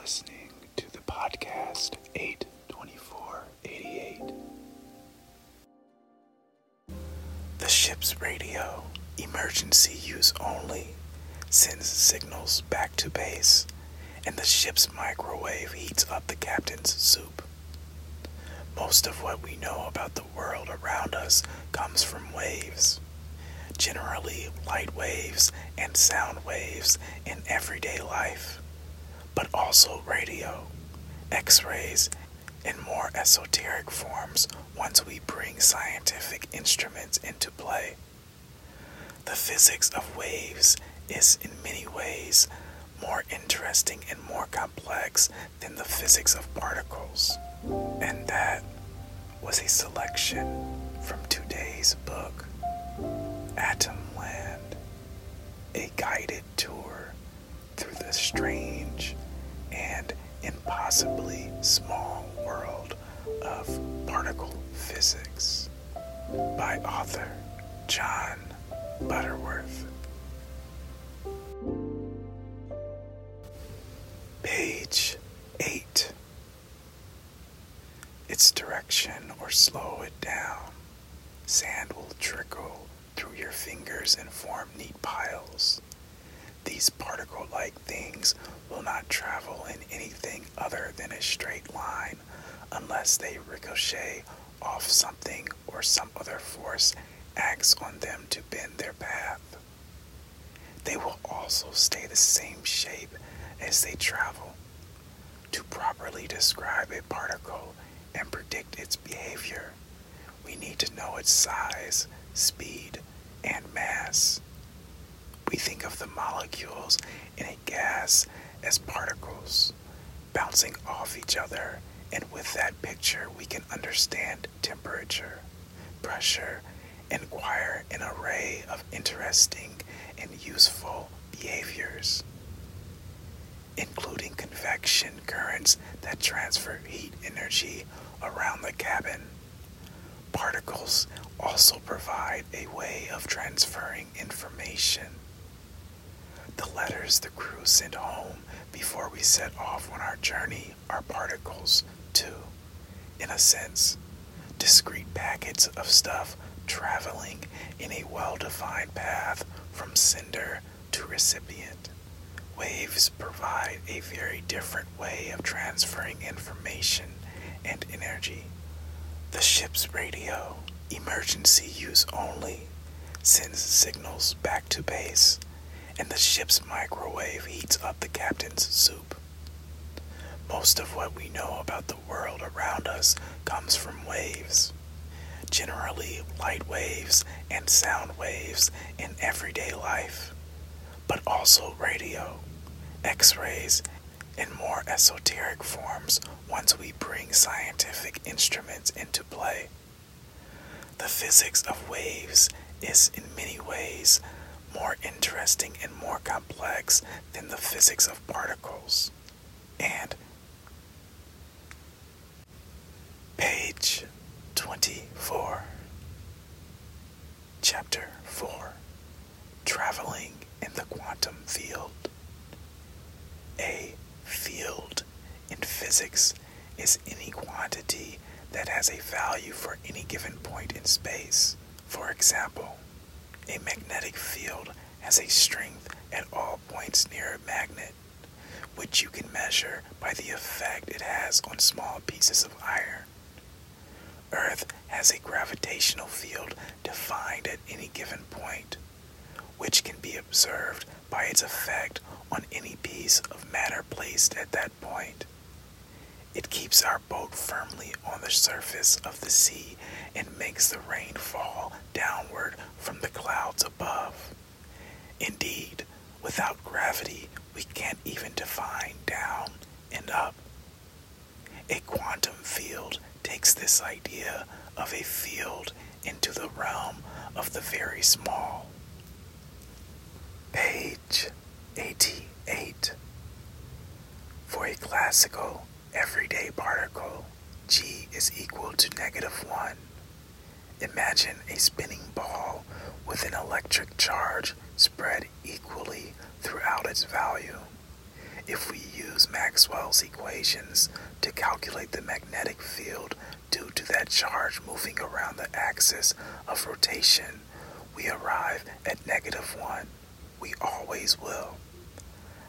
listening to the podcast 82488. The ship's radio, emergency use only, sends signals back to base, and the ship's microwave heats up the captain's soup. Most of what we know about the world around us comes from waves. Generally, light waves and sound waves in everyday life, but also radio, x rays, and more esoteric forms once we bring scientific instruments into play. The physics of waves is in many ways more interesting and more complex than the physics of particles. And that was a selection from today's book, Atomland, a guided tour through the strange and impossibly small world of particle physics by author Jon Butterworth. Page 8. Its direction or slow it down. Sand will trickle through your fingers and form neat piles. These particle like things will not travel in anything other than a straight line unless they ricochet off something or some other force acts on them to bend their path. They will also stay the same shape as they travel. To properly describe a particle and predict its behavior, we need to know its size, speed, and mass. We think of the molecules in a gas as particles bouncing off each other, and with that picture, we can understand temperature, pressure, and acquire an array of interesting and useful behaviors, including convection currents that transfer heat energy around the cabin. Particles also provide a way of transferring information. The letters the crew sent home before we set off on our journey are particles, too, in a sense, discrete packets of stuff traveling in a well defined path from sender to recipient. Waves provide a very different way of transferring information and energy. The ship's radio, emergency use only, sends signals back to base, and the ship's microwave heats up the captain's soup. Most of what we know about the world around us comes from waves. Generally, light waves and sound waves in everyday life, but also radio, x rays, and more esoteric forms once we bring scientific instruments into play. The physics of waves is in many ways more interesting and more complex than the physics of particles. And page 24, chapter 4 Traveling in the Quantum Field. A field in physics is any quantity that has a value for any given point in space. For example, a magnetic field has a strength at all points near a magnet, which you can measure by the effect it has on small pieces of iron. Earth has a gravitational field defined at any given point, which can be observed by its effect on any piece of matter placed at that point. It keeps our boat firmly on the surface of the sea and makes the rain fall downward from the clouds above. Indeed, without gravity, we can't even define down and up. A quantum field takes this idea of a field into the realm of the very small. Page 88. For a classical everyday particle, g is equal to negative 1. Imagine a spinning ball with an electric charge spread equally throughout its value. If we use Maxwell's equations to calculate the magnetic field due to that charge moving around the axis of rotation, we arrive at negative 1. We always will.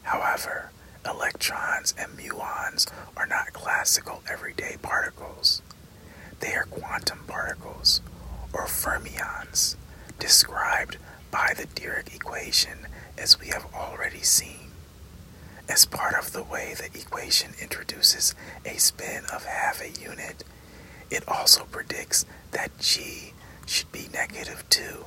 However, electrons and muons are not classical everyday particles. They are quantum particles, or fermions, described by the Dirac equation as we have already seen. As part of the way the equation introduces a spin of half a unit, it also predicts that g should be negative 2.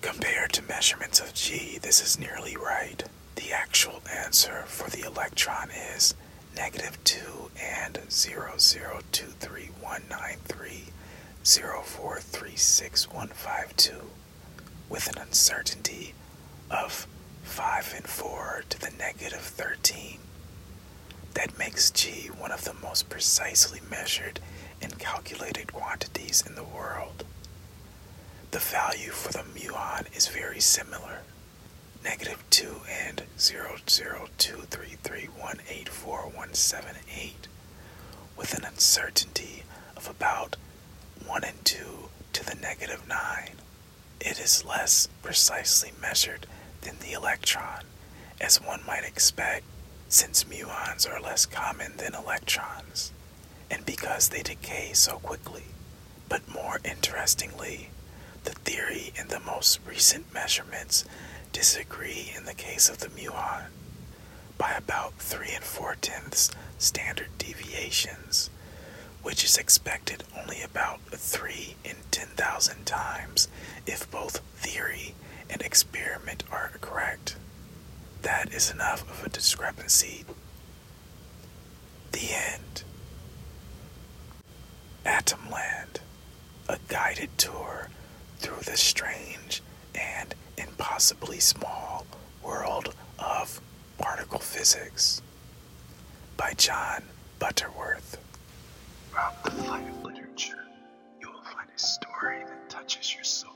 Compared to measurements of g, this is nearly right. The actual answer for the electron is negative 2 and 002319304365152 with an uncertainty of 5 and 4 to the negative 13. That makes G one of the most precisely measured and calculated quantities in the world. The value for the muon is very similar. Negative 2 and 00233184178 with an uncertainty of about 1 and 2 to the negative 9. It is less precisely measured than the electron, as one might expect, since muons are less common than electrons, and because they decay so quickly. But more interestingly, the theory and the most recent measurements disagree in the case of the muon by about 3 and 4 tenths standard deviations, which is expected only about 3 in 10,000 times if both theory and experiment are correct. That is enough of a discrepancy. The end. Atomland, a guided tour through the strange and impossibly small world of particle physics by Jon Butterworth. Throughout the flight of literature, you will find a story that touches your soul.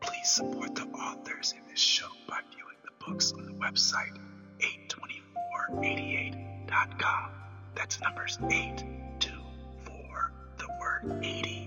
Please support the authors in this show by viewing the books on the website 82488.com. That's numbers 824, the word 80.